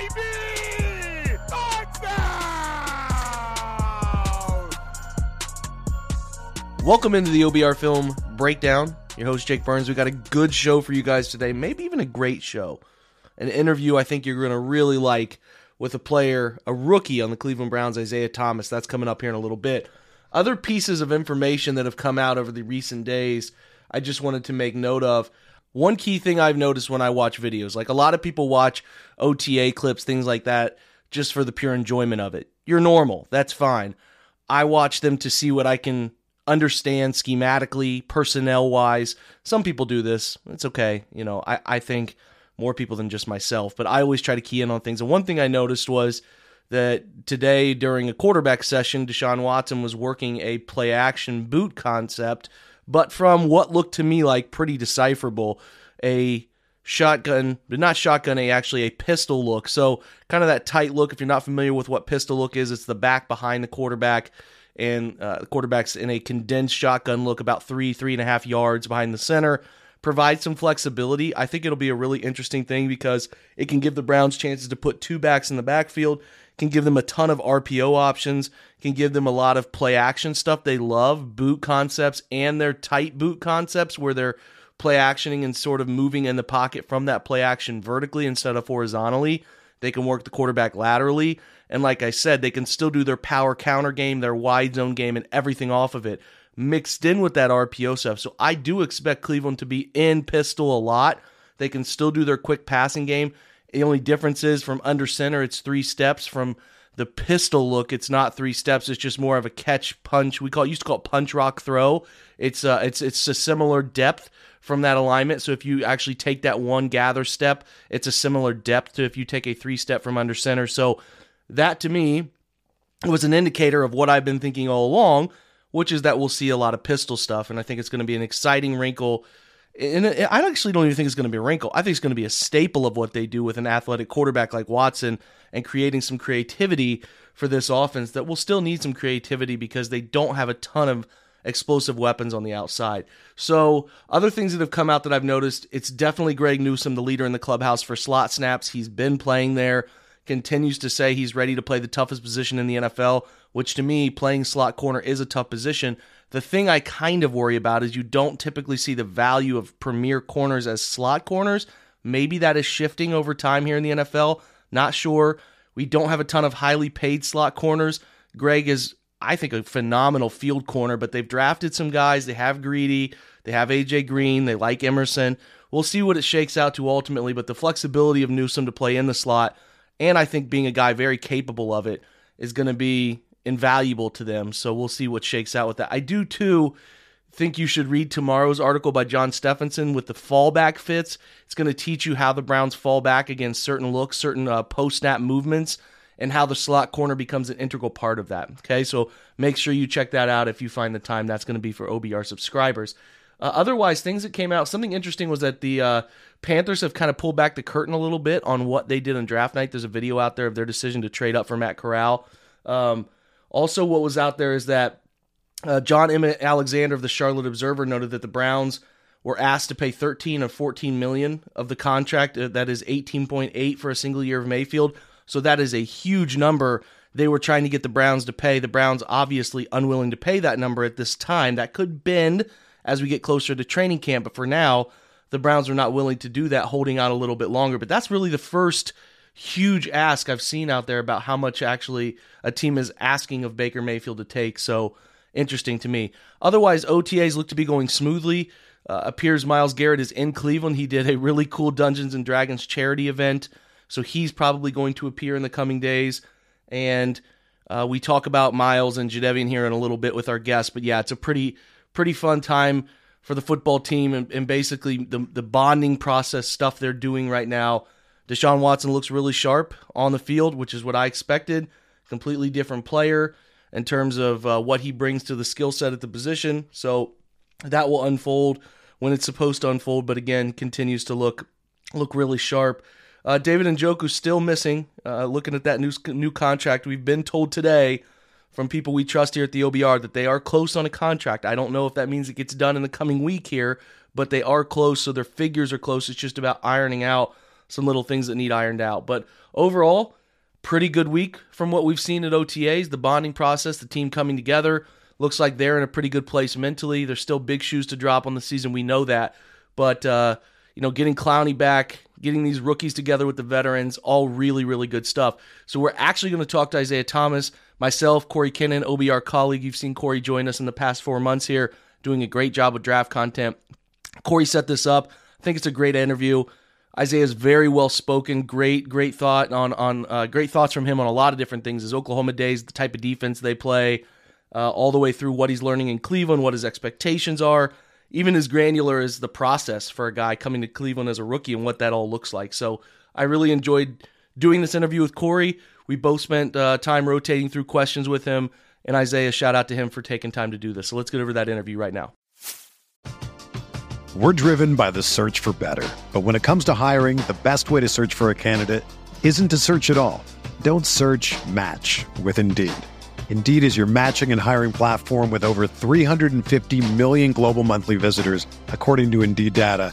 baby! Touchdown! Welcome into the OBR Film Breakdown. Your host, Jake Burns. We got a good show for you guys today, maybe even a great show. An interview I think you're going to really like with a player, a rookie on the Cleveland Browns, Isaiah Thomas. That's coming up here in a little bit. Other pieces of information that have come out over the recent days, I just wanted to make note of. One key thing I've noticed when I watch videos, like a lot of people watch OTA clips, things like that, just for the pure enjoyment of it. You're normal. That's fine. I watch them to see what I can understand schematically, personnel wise. Some people do this. It's okay. You know, I, I think more people than just myself, but I always try to key in on things. And one thing I noticed was that today during a quarterback session, Deshaun Watson was working a play action boot concept, but from what looked to me like pretty decipherable, a shotgun, but not shotgun, a actually a pistol look. So kind of that tight look. If you're not familiar with what pistol look is, it's the back behind the quarterback, and uh, the quarterback's in a condensed shotgun look, about three, three and a half yards behind the center. Provide some flexibility. I think it'll be a really interesting thing because it can give the Browns chances to put two backs in the backfield, can give them a ton of RPO options, can give them a lot of play action stuff they love, boot concepts, and their tight boot concepts where they're play actioning and sort of moving in the pocket from that play action vertically instead of horizontally. They can work the quarterback laterally. And like I said, they can still do their power counter game, their wide zone game, and everything off of it mixed in with that RPO stuff. So I do expect Cleveland to be in pistol a lot. They can still do their quick passing game. The only difference is from under center, it's three steps. From the pistol look, it's not three steps. It's just more of a catch punch. We call it used to call it punch rock throw. It's uh, it's it's a similar depth from that alignment. So if you actually take that one gather step, it's a similar depth to if you take a three step from under center. So that to me was an indicator of what I've been thinking all along, which is that we'll see a lot of pistol stuff. And I think it's going to be an exciting wrinkle. And I actually don't even think it's going to be a wrinkle. I think it's going to be a staple of what they do with an athletic quarterback like Watson and creating some creativity for this offense that will still need some creativity because they don't have a ton of explosive weapons on the outside. So, other things that have come out that I've noticed, it's definitely Greg Newsome, the leader in the clubhouse for slot snaps. He's been playing there, continues to say he's ready to play the toughest position in the NFL, which to me, playing slot corner is a tough position. The thing I kind of worry about is you don't typically see the value of premier corners as slot corners. Maybe that is shifting over time here in the NFL. Not sure. We don't have a ton of highly paid slot corners. Greg is I think a phenomenal field corner, but they've drafted some guys. They have Greedy, they have AJ Green, they like Emerson. We'll see what it shakes out to ultimately, but the flexibility of Newsome to play in the slot, and I think being a guy very capable of it, is going to be invaluable to them. So we'll see what shakes out with that. I do too think you should read tomorrow's article by John Stephenson with the fallback fits. It's going to teach you how the Browns fall back against certain looks, certain uh, post snap movements and how the slot corner becomes an integral part of that. Okay, so make sure you check that out if you find the time. That's going to be for OBR subscribers. Uh, otherwise, things that came out, something interesting was that the uh, Panthers have kind of pulled back the curtain a little bit on what they did on draft night. There's a video out there of their decision to trade up for Matt Corral. Um, also, what was out there is that uh, Jonathan M. Alexander of the Charlotte Observer noted that the Browns were asked to pay 13 of 14 million of the contract. Uh, that is 18.8 for a single year of Mayfield. So that is a huge number they were trying to get the Browns to pay. The Browns obviously unwilling to pay that number at this time. That could bend as we get closer to training camp, but for now, the Browns are not willing to do that, holding out a little bit longer. But that's really the first huge ask I've seen out there about how much actually a team is asking of Baker Mayfield to take. So interesting to me. Otherwise, OTAs look to be going smoothly. Uh, appears Myles Garrett is in Cleveland. He did a really cool Dungeons and Dragons charity event so he's probably going to appear in the coming days. And uh, we talk about Miles and Jadeveon here in a little bit with our guests. But yeah, it's a pretty pretty fun time for the football team and, and basically the the bonding process stuff they're doing right now. Deshaun Watson looks really sharp on the field, which is what I expected. Completely different player in terms of uh, what he brings to the skill set at the position. So that will unfold when it's supposed to unfold, but again, continues to look look really sharp. Uh, David Njoku still missing. Uh, looking at that new new contract, we've been told today from people we trust here at the OBR that they are close on a contract. I don't know if that means it gets done in the coming week here, but they are close, so their figures are close. It's just about ironing out some little things that need ironed out. But overall, pretty good week from what we've seen at OTAs. The bonding process, the team coming together, looks like they're in a pretty good place mentally. There's still big shoes to drop on the season. We know that, but uh, you know, getting Clowney back, getting these rookies together with the veterans, all really, really good stuff. So we're actually going to talk to Isaiah Thomas, myself, Corey Kinnan, OBR colleague. You've seen Corey join us in the past four months here, doing a great job with draft content. Corey set this up. I think it's a great interview. Isaiah's very well spoken, great, great thought on on uh, great thoughts from him on a lot of different things. His Oklahoma days, the type of defense they play, uh, all the way through what he's learning in Cleveland, what his expectations are, even as granular as the process for a guy coming to Cleveland as a rookie and what that all looks like. So I really enjoyed doing this interview with Corey. We both spent uh, time rotating through questions with him, and Isaiah, shout out to him for taking time to do this. So let's get over that interview right now. We're driven by the search for better. But when it comes to hiring, the best way to search for a candidate isn't to search at all. Don't search match with Indeed. Indeed is your matching and hiring platform with over 350 million global monthly visitors, according to Indeed data,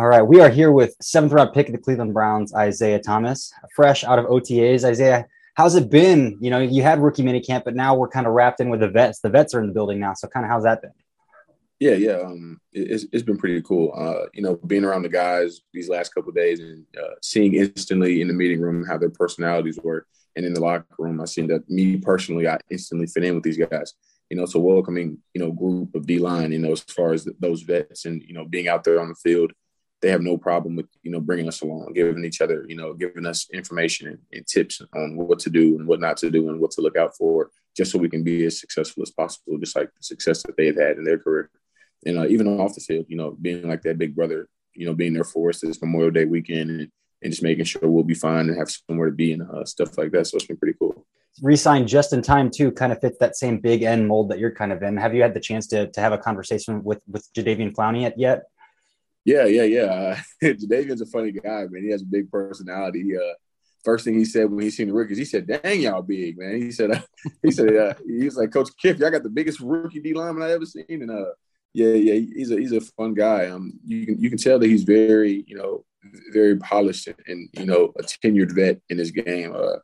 All right, we are here with seventh round pick of the Cleveland Browns, Isaiah Thomas, fresh out of OTAs. Isaiah, how's it been? You know, you had rookie minicamp, but now we're kind of wrapped in with the vets. The vets are in the building now, so kind of how's that been? Yeah, yeah, um, it's, it's been pretty cool. Uh, you know, being around the guys these last couple days and uh, seeing instantly in the meeting room how their personalities were, and in the locker room, I seen that me personally, I instantly fit in with these guys. You know, it's a welcoming, you know, group of D line. You know, as far as those vets and you know being out there on the field they have no problem with you know bringing us along, giving each other you know giving us information and, and, tips on what to do and what not to do and what to look out for, just so we can be as successful as possible, just like the success that they've had in their career. And uh, even off the field, you know, being like that big brother, you know, being there for us this Memorial Day weekend and, and just making sure we'll be fine and have somewhere to be and uh, stuff like that. So it's been pretty cool. Resigned just in time too, kind of fits that same big end mold that you're kind of in. Have you had the chance to to have a conversation with with Jadeveon Clowney yet? Yeah, yeah, yeah. Uh, Jadeveon's a funny guy, man. He has a big personality. Uh, first thing he said when he seen the rookies, he said, "Dang, y'all big, man." He said, uh, "He said uh, he was like Coach Kiff, y'all got the biggest rookie D lineman I ever seen." And uh, yeah, yeah, he's a he's a fun guy. Um, you can you can tell that he's very you know very polished and you know a tenured vet in his game. Uh,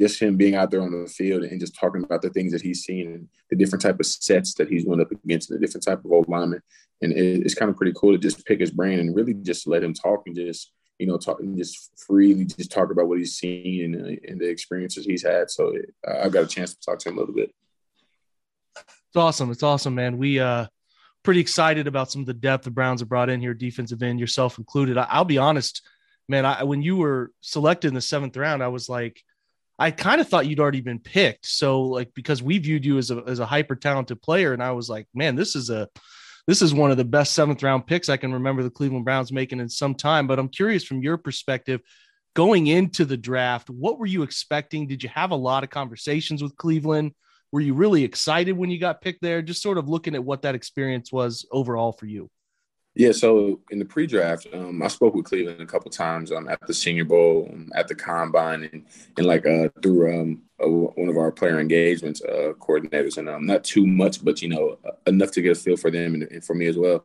just him being out there on the field and just talking about the things that he's seen and the different type of sets that he's went up against and the different type of old linemen. And it's kind of pretty cool to just pick his brain and really just let him talk and just, you know, talk and just freely just talk about what he's seen and, and the experiences he's had. So it, I've got a chance to talk to him a little bit. It's awesome. It's awesome, man. We, uh, pretty excited about some of the depth the Browns have brought in here, defensive end, yourself included. I, will be honest, man. I, when you were selected in the seventh round, I was like, I kind of thought you'd already been picked. So like because we viewed you as a as a hyper talented player, and I was like, man, this is a this is one of the best seventh round picks I can remember the Cleveland Browns making in some time. But I'm curious from your perspective, going into the draft, what were you expecting? Did you have a lot of conversations with Cleveland? Were you really excited when you got picked there? Just sort of looking at what that experience was overall for you. Yeah, so in the pre-draft, um, I spoke with Cleveland a couple times um, at the Senior Bowl, um, at the Combine, and and like uh, through um, uh, one of our player engagements uh, coordinators, and um, not too much, but you know enough to get a feel for them and, and for me as well.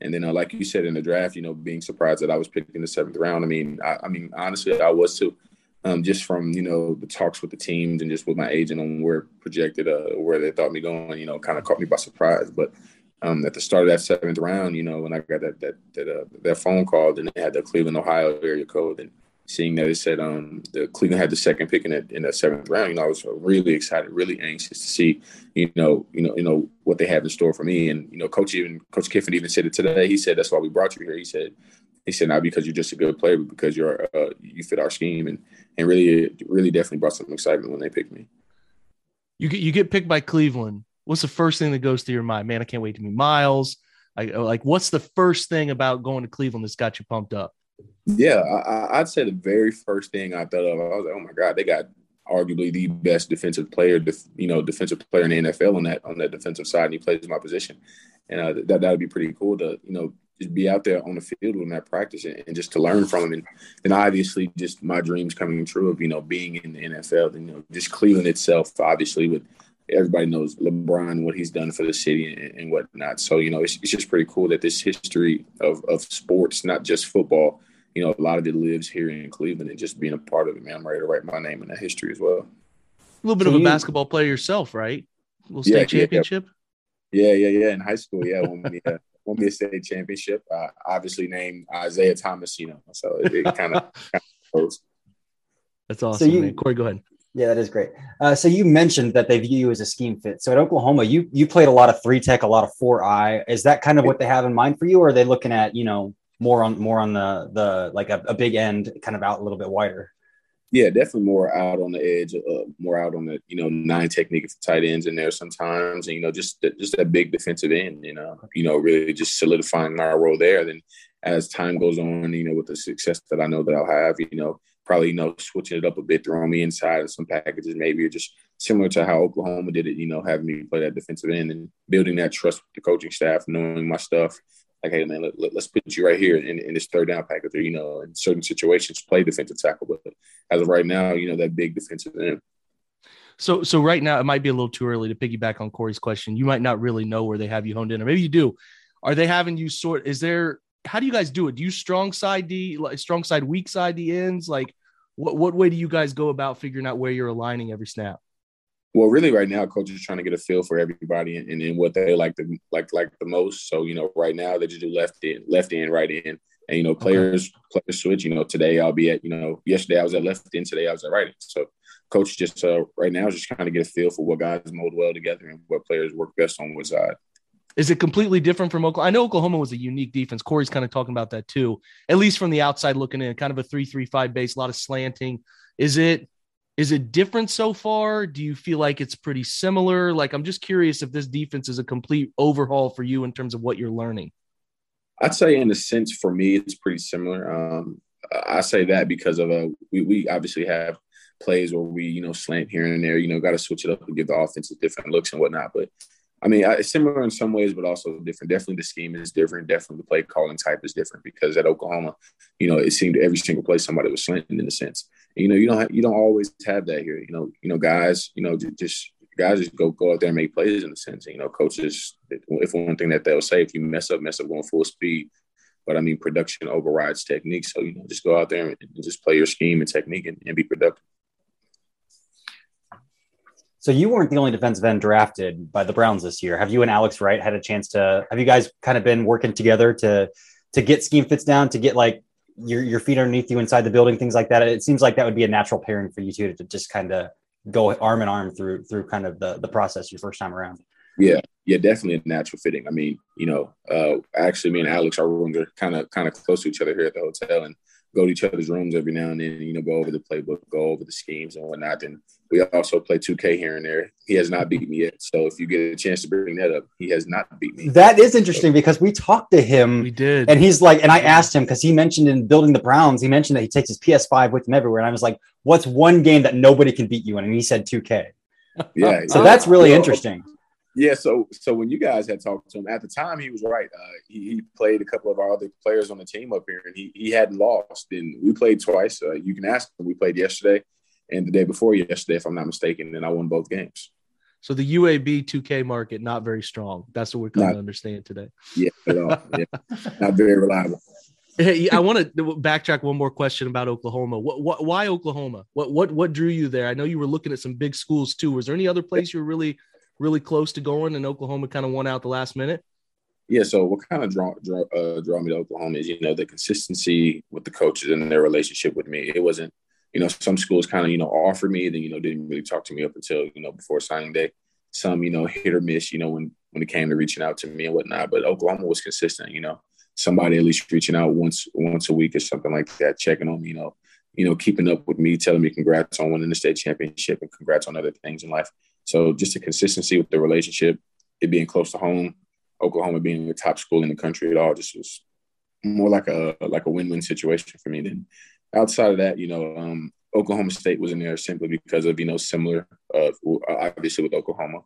And then, uh, like you said in the draft, you know, being surprised that I was picked in the seventh round. I mean, I, I mean, honestly, I was too. Um, just from you know the talks with the teams and just with my agent on where projected uh, where they thought me going, you know, kind of caught me by surprise. But um, at the start of that seventh round, you know, when I got that that that, uh, that phone call, then they had the Cleveland, Ohio area code, and seeing that it said um, the Cleveland had the second pick in that in the seventh round, you know, I was really excited, really anxious to see, you know, you know, you know what they have in store for me. And you know, Coach even Coach Kiffin even said it today. He said that's why we brought you here. He said he said not because you're just a good player, but because you're uh, you fit our scheme, and and really really definitely brought some excitement when they picked me. You get you get picked by Cleveland what's the first thing that goes through your mind? Man, I can't wait to meet Myles. I, like, what's the first thing about going to Cleveland that's got you pumped up? Yeah, I, would say the very first thing I thought of, I was like, oh my god, they got arguably the best defensive player, you know, defensive player in the NFL on that on that defensive side, and he plays my position, and uh, that that would be pretty cool to you know just be out there on the field with that practice and, and, just to learn from him, and then obviously just my dreams coming true of you know being in the NFL, and you know just Cleveland itself, obviously with everybody knows LeBron, what he's done for the city and, and whatnot. So, you know, it's, it's, just pretty cool that this history of, of sports, not just football, you know, a lot of it lives here in Cleveland and just being a part of it, man, I'm ready to write my name in that history as well. A little bit so of a you, basketball player yourself, right? A little state yeah, championship? Yeah, yeah, yeah. In high school, yeah. Won me, uh, won me a state championship. I obviously named Isaiah Thomas, you know, so it, it kind of goes. That's awesome, so you, man. Corey, go ahead. Yeah, that is great. Uh, so you mentioned that they view you as a scheme fit. So at Oklahoma, you you played a lot of three tech, a lot of four I. Is that kind of what they have in mind for you, or are they looking at you know more on more on the the like a, a big end, kind of out a little bit wider? Yeah, definitely more out on the edge, uh, more out on the you know nine technique for tight ends in there sometimes, and you know just just that big defensive end, you know, you know really just solidifying our role there. Then as time goes on, you know, with the success that I know that I'll have, you know, probably you know switching it up a bit, throwing me inside of some packages, maybe or just similar to how Oklahoma did it. You know, having me play that defensive end and building that trust with the coaching staff, knowing my stuff. Like, hey man, let, us put you right here in, in this third down package, or you know, in certain situations, play defensive tackle. But as of right now, you know, that big defensive end. So, so right now, it might be a little too early to piggyback on Corey's question. You might not really know where they have you honed in, or maybe you do. Are they having you sort? Is there how do you guys do it? Do you strong side D, like strong side, weak side the ends? Like, what what way do you guys go about figuring out where you're aligning every snap? Well, really, right now, coach is trying to get a feel for everybody and, and, and what they like the like like the most. So, you know, right now they just do left in, left in, right in, and you know, players okay. players switch. You know, today I'll be at you know, yesterday I was at left in, today I was at right in. So, coach just uh, right now is just trying to get a feel for what guys mold well together and what players work best on what side. Is it completely different from Oklahoma? I know Oklahoma was a unique defense. Corey's kind of talking about that too, at least from the outside looking in, kind of a three-three-five base, a lot of slanting. Is it is it different so far? Do you feel like it's pretty similar? Like, I'm just curious if this defense is a complete overhaul for you in terms of what you're learning. I'd say, in a sense, for me, it's pretty similar. Um, I say that because of a we, we obviously have plays where we you know slant here and there. You know, got to switch it up and give the offense different looks and whatnot. But I mean, it's similar in some ways, but also different. Definitely the scheme is different. Definitely the play calling type is different because at Oklahoma, you know, it seemed every single play somebody was slanting in a sense. And, you know, you don't have, you don't always have that here. You know, you know, guys, you know, just guys just go go out there and make plays in a sense. And, you know, coaches, if one thing that they'll say, if you mess up, mess up going full speed. But I mean, production overrides technique. So you know, just go out there and just play your scheme and technique and, and be productive. So you weren't the only defensive end drafted by the Browns this year. Have you and Alex Wright had a chance to? Have you guys kind of been working together to to get scheme fits down, to get like your your feet underneath you inside the building, things like that? It seems like that would be a natural pairing for you two to just kind of go arm in arm through through kind of the the process your first time around. Yeah, yeah, definitely a natural fitting. I mean, you know, uh, actually, me and Alex, are kind of kind of close to each other here at the hotel, and go to each other's rooms every now and then, you know, go over the playbook, go over the schemes and whatnot. And we also play 2K here and there. He has not beat me yet. So if you get a chance to bring that up, he has not beat me. That is interesting because we talked to him. We did. And he's like, and I asked him because he mentioned in building the Browns, he mentioned that he takes his PS5 with him everywhere. And I was like, what's one game that nobody can beat you in? And he said 2K. Yeah. so that's really interesting. Yeah, so so when you guys had talked to him at the time, he was right. Uh, he, he, played a couple of our other players on the team up here, and he he hadn't lost. And we played twice. Uh, you can ask him. We played yesterday, and the day before yesterday, if I'm not mistaken, and I won both games. So the UAB 2K market not very strong. That's what we're coming to understand today. Yeah, at all. Yeah, not very reliable. Hey, I want to backtrack one more question about Oklahoma. What, what, why Oklahoma? What, what, what drew you there? I know you were looking at some big schools too. Was there any other place you were really, really close to going, and Oklahoma kind of won out the last minute? Yeah. So what kind of draw draw, uh, draw me to Oklahoma is you know the consistency with the coaches and their relationship with me. It wasn't you know some schools kind of you know offered me, then you know didn't really talk to me up until you know before signing day. Some you know hit or miss. You know when when it came to reaching out to me and whatnot. But Oklahoma was consistent. You know somebody at least reaching out once once a week or something like that, checking on me. You know you know keeping up with me, telling me congrats on winning the state championship and congrats on other things in life. So just the consistency with the relationship, it being close to home Oklahoma being the top school in the country at all just was more like a like a win-win situation for me. Then outside of that, you know, um, Oklahoma State was in there simply because of you know similar, uh, obviously with Oklahoma.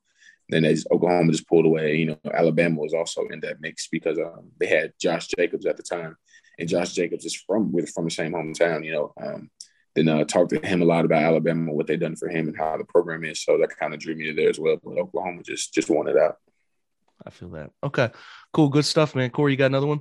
Then as Oklahoma just pulled away, you know, Alabama was also in that mix because um, they had Josh Jacobs at the time, and Josh Jacobs is from with from the same hometown. You know, um, then uh, talked to him a lot about Alabama, what they've done for him, and how the program is. So that kind of drew me to there as well. But Oklahoma just just wanted out. I feel that. Okay, cool, good stuff, man. Corey, you got another one?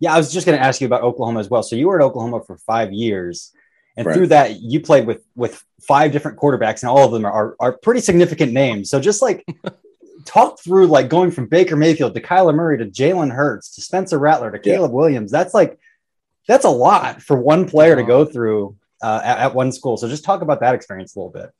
Yeah, I was just going to ask you about Oklahoma as well. So you were at Oklahoma for five years, and right. through that, you played with with five different quarterbacks, and all of them are are pretty significant names. So just like talk through like going from Baker Mayfield to Kyler Murray to Jalen Hurts to Spencer Rattler to Caleb yeah. Williams. That's like that's a lot for one player to go through uh, at, at one school. So just talk about that experience a little bit.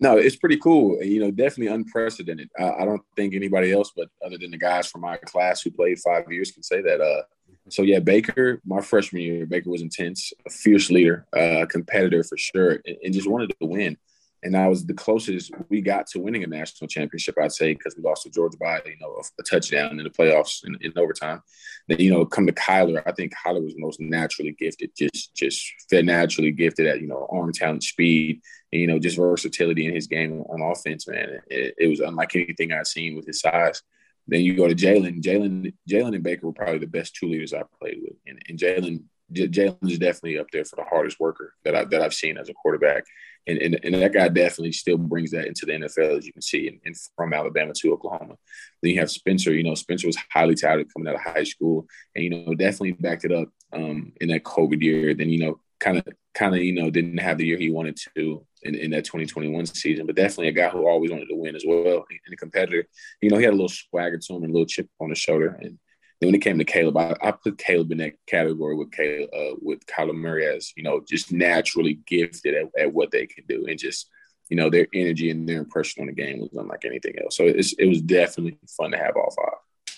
No, it's pretty cool. You know, definitely unprecedented. Uh, I don't think anybody else, but other than the guys from my class who played five years, can say that. Uh, so yeah, Baker, my freshman year, Baker was intense, a fierce leader, uh, competitor for sure, and, and, just wanted to win. And that was the closest we got to winning a national championship, I'd say, because we lost to Georgia by you know a, a touchdown in the playoffs in, in, overtime. Then you know, come to Kyler, I think Kyler was most naturally gifted, just just fit naturally gifted at you know arm talent, speed, and, you know, just versatility in his game on offense. Man, it, it was unlike anything I'd seen with his size. Then you go to Jalen. Jalen, Jalen and Baker were probably the best two leaders I played with, and, and Jalen, Jalen is definitely up there for the hardest worker that I that I've seen as a quarterback and, and, and that guy definitely still brings that into the NFL, as you can see, and, and from Alabama to Oklahoma. Then you have Spencer. You know, Spencer was highly touted coming out of high school, and you know, definitely backed it up um, in that COVID year. Then you know, kind of, kind of, you know, didn't have the year he wanted to in, in that 2021 season, but definitely a guy who always wanted to win as well, and a competitor. You know, he had a little swagger to him and a little chip on his shoulder, and then when it came to Caleb, I, I put Caleb in that category with Caleb, uh, with Kyler Murray as you know, just naturally gifted at, at, what they can do, and just you know their energy and their impression on the game was unlike anything else. So it's, it was definitely fun to have all five.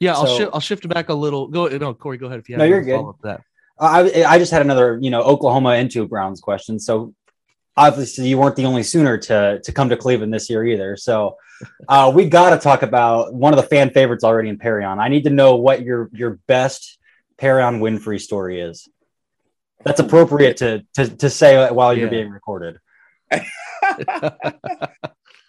Yeah, I'll shift. I'll shift back a little. Go no, Corey, go ahead if you have. No, you're good. That. I I just had another you know Oklahoma into Browns question. So obviously you weren't the only Sooner to to come to Cleveland this year either. So uh, we got to talk about one of the fan favorites already in Perrion. I need to know what your your best Perrion Winfrey story is. That's appropriate to to, to say while you're yeah. being recorded.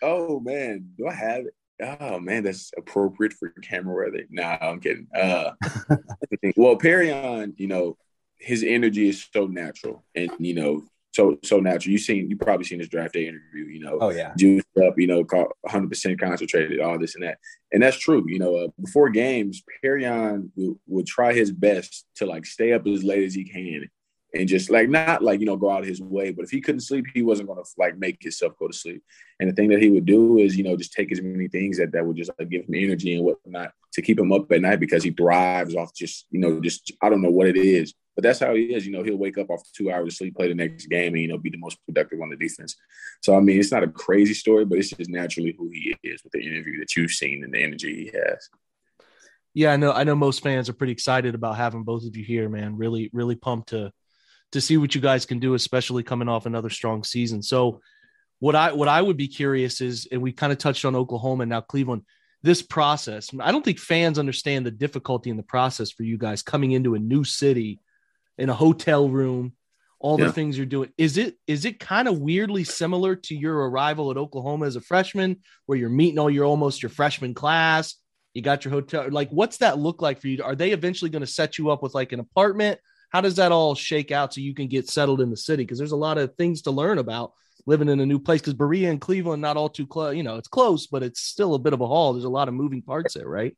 oh man, do I have it? Oh man, that's appropriate for camera weather. Nah, I'm kidding. Uh, well, Perrion, you know, his energy is so natural, and you know, so so natural. You seen you probably seen his draft day interview. You know, oh yeah, juiced up. You know, 100 percent concentrated, all this and that, and that's true. You know, uh, before games, Perrion would, would try his best to like stay up as late as he can, and just like not like you know go out of his way, but if he couldn't sleep, he wasn't going to like make himself go to sleep. And the thing that he would do is you know just take as many things that that would just like, give him energy and whatnot to keep him up at night because he thrives off just you know just I don't know what it is but that's how he is. You know, he'll wake up off two hours of sleep, play the next game, and you know, be the most productive on the defense. So I mean, it's not a crazy story, but it's just naturally who he is with the interview that you've seen and the energy he has. Yeah, I know. I know most fans are pretty excited about having both of you here, man. Really, really pumped to to see what you guys can do, especially coming off another strong season. So, what I what I would be curious is, and we kind of touched on Oklahoma now Cleveland. This process, I don't think fans understand the difficulty in the process for you guys coming into a new city in a hotel room, all yeah. the things you're doing. Is it is it kind of weirdly similar to your arrival at Oklahoma as a freshman, where you're meeting all your almost your freshman class? You got your hotel. Like, what's that look like for you? Are they eventually going to set you up with like an apartment? how does that all shake out so you can get settled in the city? Because there's a lot of things to learn about living in a new place. Because Berea and Cleveland, not all too close. You know, it's close, but it's still a bit of a haul. There's a lot of moving parts there, right?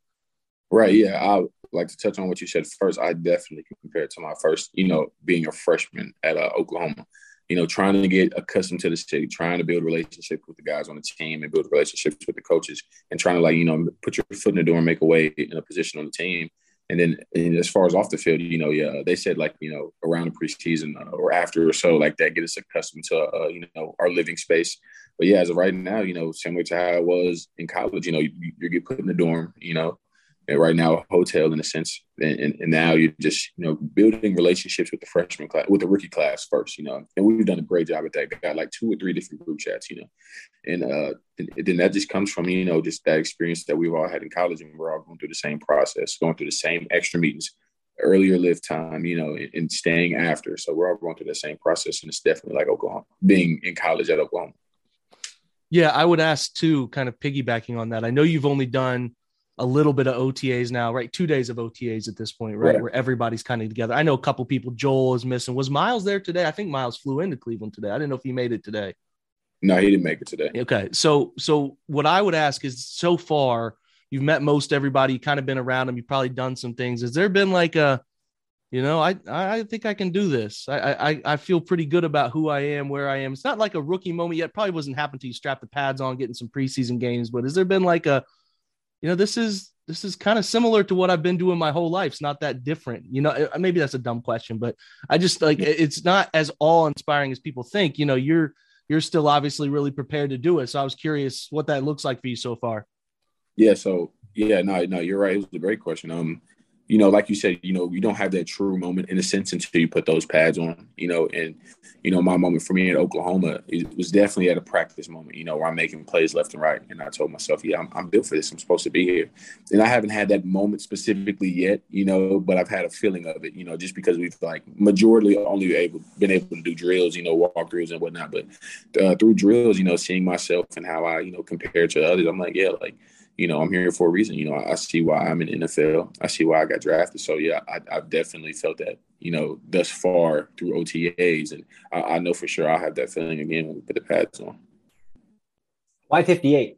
Right. Yeah. I like to touch on what you said first. I definitely compare it to my first, you know, being a freshman at uh, Oklahoma. You know, trying to get accustomed to the city, trying to build relationships with the guys on the team and build relationships with the coaches, and trying to like you know put your foot in the door and make a way in a position on the team. And then and as far as off the field, you know, yeah, they said like, you know, around the preseason uh, or after or so, like that, get us accustomed to, uh, you know, our living space. But yeah, as of right now, you know, similar to how it was in college, you know, you, you get put in the dorm, you know, right now a hotel in a sense and, and, and, now you're just you know building relationships with the freshman class with the rookie class first you know. And we've done a great job at that. Got like two or three different group chats you know. And uh then that just comes from you know just that experience that we've all had in college and we're all going through the same process going through the same extra meetings earlier live time you know and staying after. So we're all going through the same process and it's definitely like oklahoma being in college at oklahoma. Yeah i would ask too kind of piggybacking on that. I know you've only done a little bit of OTAs now, right? Two days of OTAs at this point, right? right. Where everybody's kind of together. I know a couple people. Joel is missing. Was Myles there today? I think Myles flew into Cleveland today. I didn't know if he made it today. No, he didn't make it today. Okay, so so what I would ask is, so far you've met most everybody, you kind of been around them, you've probably done some things. Has there been like a, you know, I I think I can do this. I I I feel pretty good about who I am, where I am. It's not like a rookie moment yet. Probably wasn't happening to you strap the pads on, getting some preseason games. But has there been like a you know, this is this is kind of similar to what I've been doing my whole life. It's not that different. You know, maybe that's a dumb question, but I just like it's not as all inspiring as people think. You know, you're you're still obviously really prepared to do it. So I was curious what that looks like for you so far. Yeah, so yeah, no, no, you're right. It was a great question. Um, you know, like you said, you know, you don't have that true moment in a sense until you put those pads on, you know, and, you know, my moment for me in Oklahoma it was definitely at a practice moment, you know, where I'm making plays left and right. And I told myself, yeah, I'm, I'm built for this. I'm supposed to be here. And I haven't had that moment specifically yet, you know, but I've had a feeling of it, you know, just because we've like majority only able, been able to do drills, you know, walk drills and whatnot. But uh, through drills, you know, seeing myself and how I, you know, compare to others, I'm like, yeah, like, you know, I'm here for a reason. You know, I, see why I'm in NFL. I see why I got drafted. So yeah, I, have definitely felt that. You know, thus far through OTAs, and I, I, know for sure I'll have that feeling again when we put the pads on. Why 58?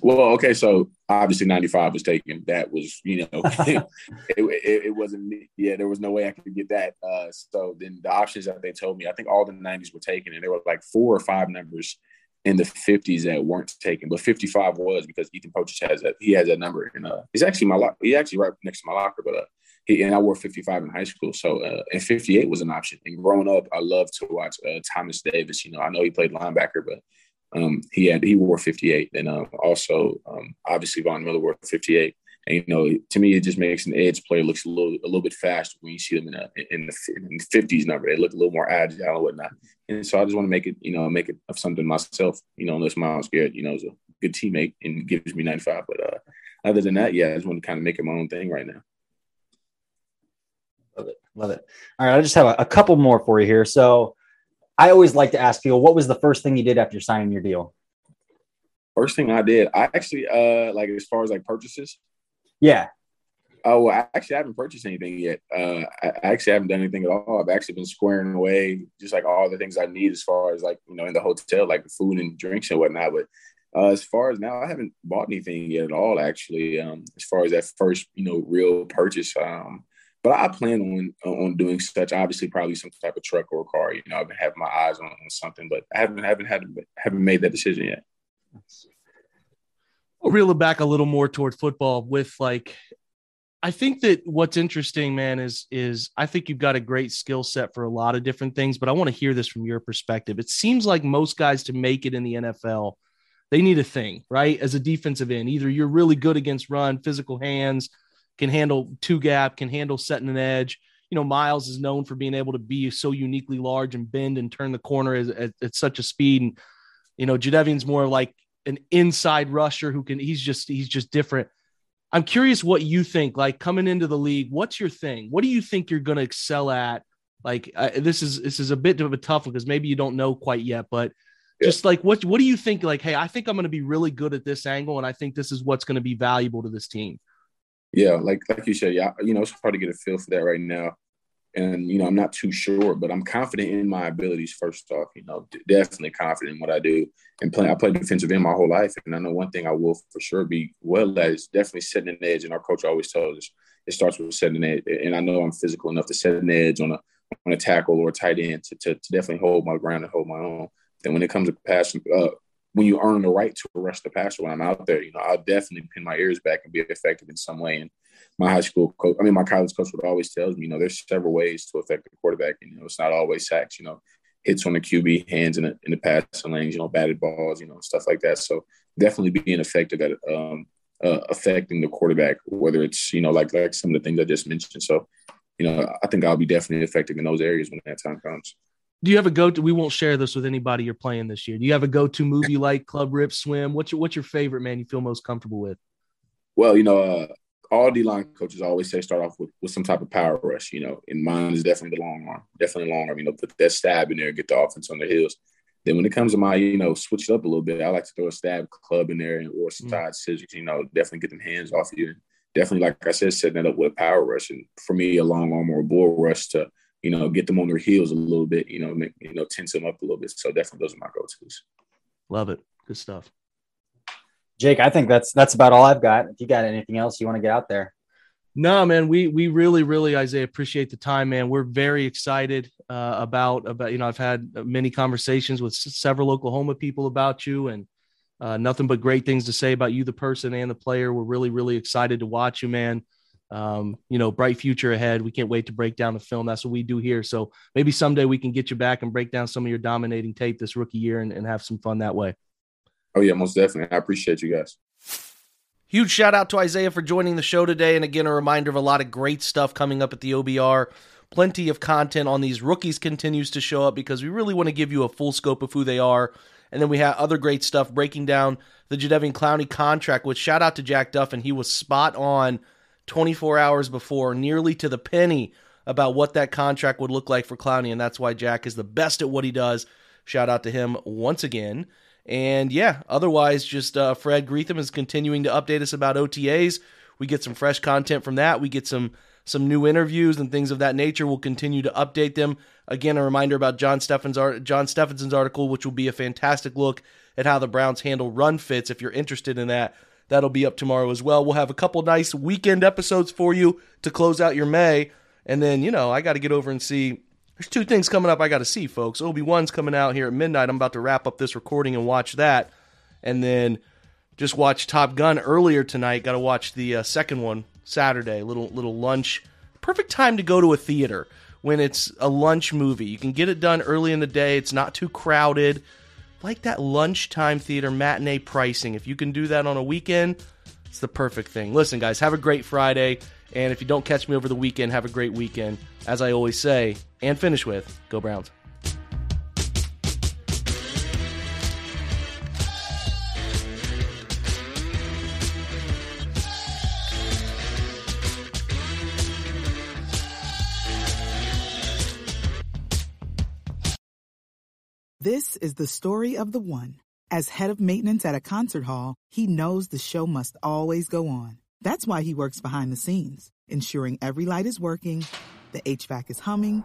Well, okay, so obviously 95 was taken. That was, you know, it, it, it, wasn't, yeah, there was no way I could get that. Uh, so then the options that they told me, I think all the 90s were taken, and there were like four or five numbers in the 50s that weren't taken, but 55 was because Ethan Pocic has that. He has that number, and uh, he's actually my lock. He's actually right next to my locker, but uh, he and I wore 55 in high school, so uh, and 58 was an option. And growing up, I loved to watch uh, Thomas Davis. You know, I know he played linebacker, but um, he had he wore 58, and um, also um, obviously Von Miller wore 58. And you know, to me, it just makes an edge player looks a little a little bit faster when you see them in, a, in the in the fifties number. They look a little more agile and whatnot. And so I just want to make it, you know, make it of something myself. You know, unless Myles Garrett, you know, is a good teammate and gives me ninety five. But uh, other than that, yeah, I just want to kind of make it my own thing right now. Love it, love it. All right, I just have a, a couple more for you here. So I always like to ask people, what was the first thing you did after signing your deal? First thing I did, I actually uh like as far as like purchases. Yeah. Oh, well, actually, I actually haven't purchased anything yet. Uh, I actually haven't done anything at all. I've actually been squaring away just like all the things I need as far as like, you know, in the hotel, like food and drinks and whatnot. But uh, as far as now, I haven't bought anything yet at all, actually, um, as far as that first, you know, real purchase. Um, but I plan on on doing such. Obviously, probably some type of truck or car. You know, I've been having my eyes on, on something, but I haven't haven't had haven't made that decision yet reel it back a little more toward football with like I think that what's interesting, man, is is I think you've got a great skill set for a lot of different things, but I want to hear this from your perspective. It seems like most guys to make it in the NFL, they need a thing, right? As a defensive end, either you're really good against run, physical hands, can handle two gap, can handle setting an edge. You know, Myles is known for being able to be so uniquely large and bend and turn the corner at, at, at such a speed. And you know, Jadeveon's more like an inside rusher who can he's just he's just different. I'm curious what you think like coming into the league, what's your thing? What do you think you're going to excel at? Like uh, this is this is a bit of a tough one because maybe you don't know quite yet, but yeah. just like what what do you think like hey, I think I'm going to be really good at this angle and I think this is what's going to be valuable to this team. Yeah, like like you said, yeah, you know, it's hard to get a feel for that right now. And you know I'm not too sure, but I'm confident in my abilities. First off, you know, definitely confident in what I do. And play, I played defensive end my whole life, and I know one thing I will for sure be well at is definitely setting an edge. And our coach always tells us it starts with setting an edge. And I know I'm physical enough to set an edge on a on a tackle or a tight end to, to, to definitely hold my ground and hold my own. Then when it comes to passing, uh, when you earn the right to arrest the passer when I'm out there, you know, I'll definitely pin my ears back and be effective in some way. And my high school coach, I mean, my college coach would always tell me, you know, there's several ways to affect the quarterback. And, you know, it's not always sacks, you know, hits on the QB, hands in the, in the passing lanes, you know, batted balls, you know, stuff like that. So definitely being effective at um, uh, affecting the quarterback, whether it's, you know, like, like some of the things I just mentioned. So, you know, I think I'll be definitely effective in those areas when that time comes do you have a go to we won't share this with anybody you're playing this year do you have a go-to movie like club rip swim what's your what's your favorite man you feel most comfortable with well you know uh, all d-line coaches always say start off with, with some type of power rush you know and mine is definitely the long arm definitely long arm you know put that stab in there get the offense on their heels then when it comes to my you know switch it up a little bit i like to throw a stab club in there or some mm. side scissors you know definitely get them hands off you and definitely like i said setting that up with a power rush and for me a long arm or a bull rush to you know, get them on their heels a little bit, you know, make, you know, tense them up a little bit. So definitely those are my go-tos. Love it. Good stuff. Jake, I think that's that's about all I've got. If you got anything else you want to get out there. No, man, we we really, really, Isaiah, appreciate the time, man. We're very excited uh, about about you know I've had many conversations with several Oklahoma people about you, and uh, nothing but great things to say about you, the person and the player. We're really, really excited to watch you, man um, you know, bright future ahead. We can't wait to break down the film. That's what we do here. So maybe someday we can get you back and break down some of your dominating tape this rookie year and, and have some fun that way. Oh, yeah, most definitely. I appreciate you guys. Huge shout out to Isaiah for joining the show today. And again, a reminder of a lot of great stuff coming up at the OBR. Plenty of content on these rookies continues to show up because we really want to give you a full scope of who they are. And then we have other great stuff breaking down the Jadeveon Clowney contract, which shout out to Jack Duff, and he was spot on 24 hours before, nearly to the penny, about what that contract would look like for Clowney. And that's why Jack is the best at what he does. Shout out to him once again. And yeah, otherwise, just uh, Fred Greetham is continuing to update us about OTAs. We get some fresh content from that. We get some some new interviews and things of that nature. We'll continue to update them. Again, a reminder about John Steffen's John Stephenson's article, which will be a fantastic look at how the Browns handle run fits. If you're interested in that, That'll be up tomorrow as well. We'll have a couple nice weekend episodes for you to close out your May. And then, you know, I got to get over and see. There's two things coming up I got to see, folks. Obi Wan's coming out here at midnight. I'm about to wrap up this recording and watch that. And then just watch Top Gun earlier tonight. Got to watch the uh, second one Saturday. Little little lunch. Perfect time to go to a theater when it's a lunch movie. You can get it done early in the day. It's not too crowded like that lunchtime theater matinee pricing. If you can do that on a weekend, it's the perfect thing. Listen, guys, have a great Friday. And if you don't catch me over the weekend, have a great weekend. As I always say, and finish with, go Browns. This is the story of the one. As head of maintenance at a concert hall, he knows the show must always go on. That's why he works behind the scenes, ensuring every light is working, the HVAC is humming,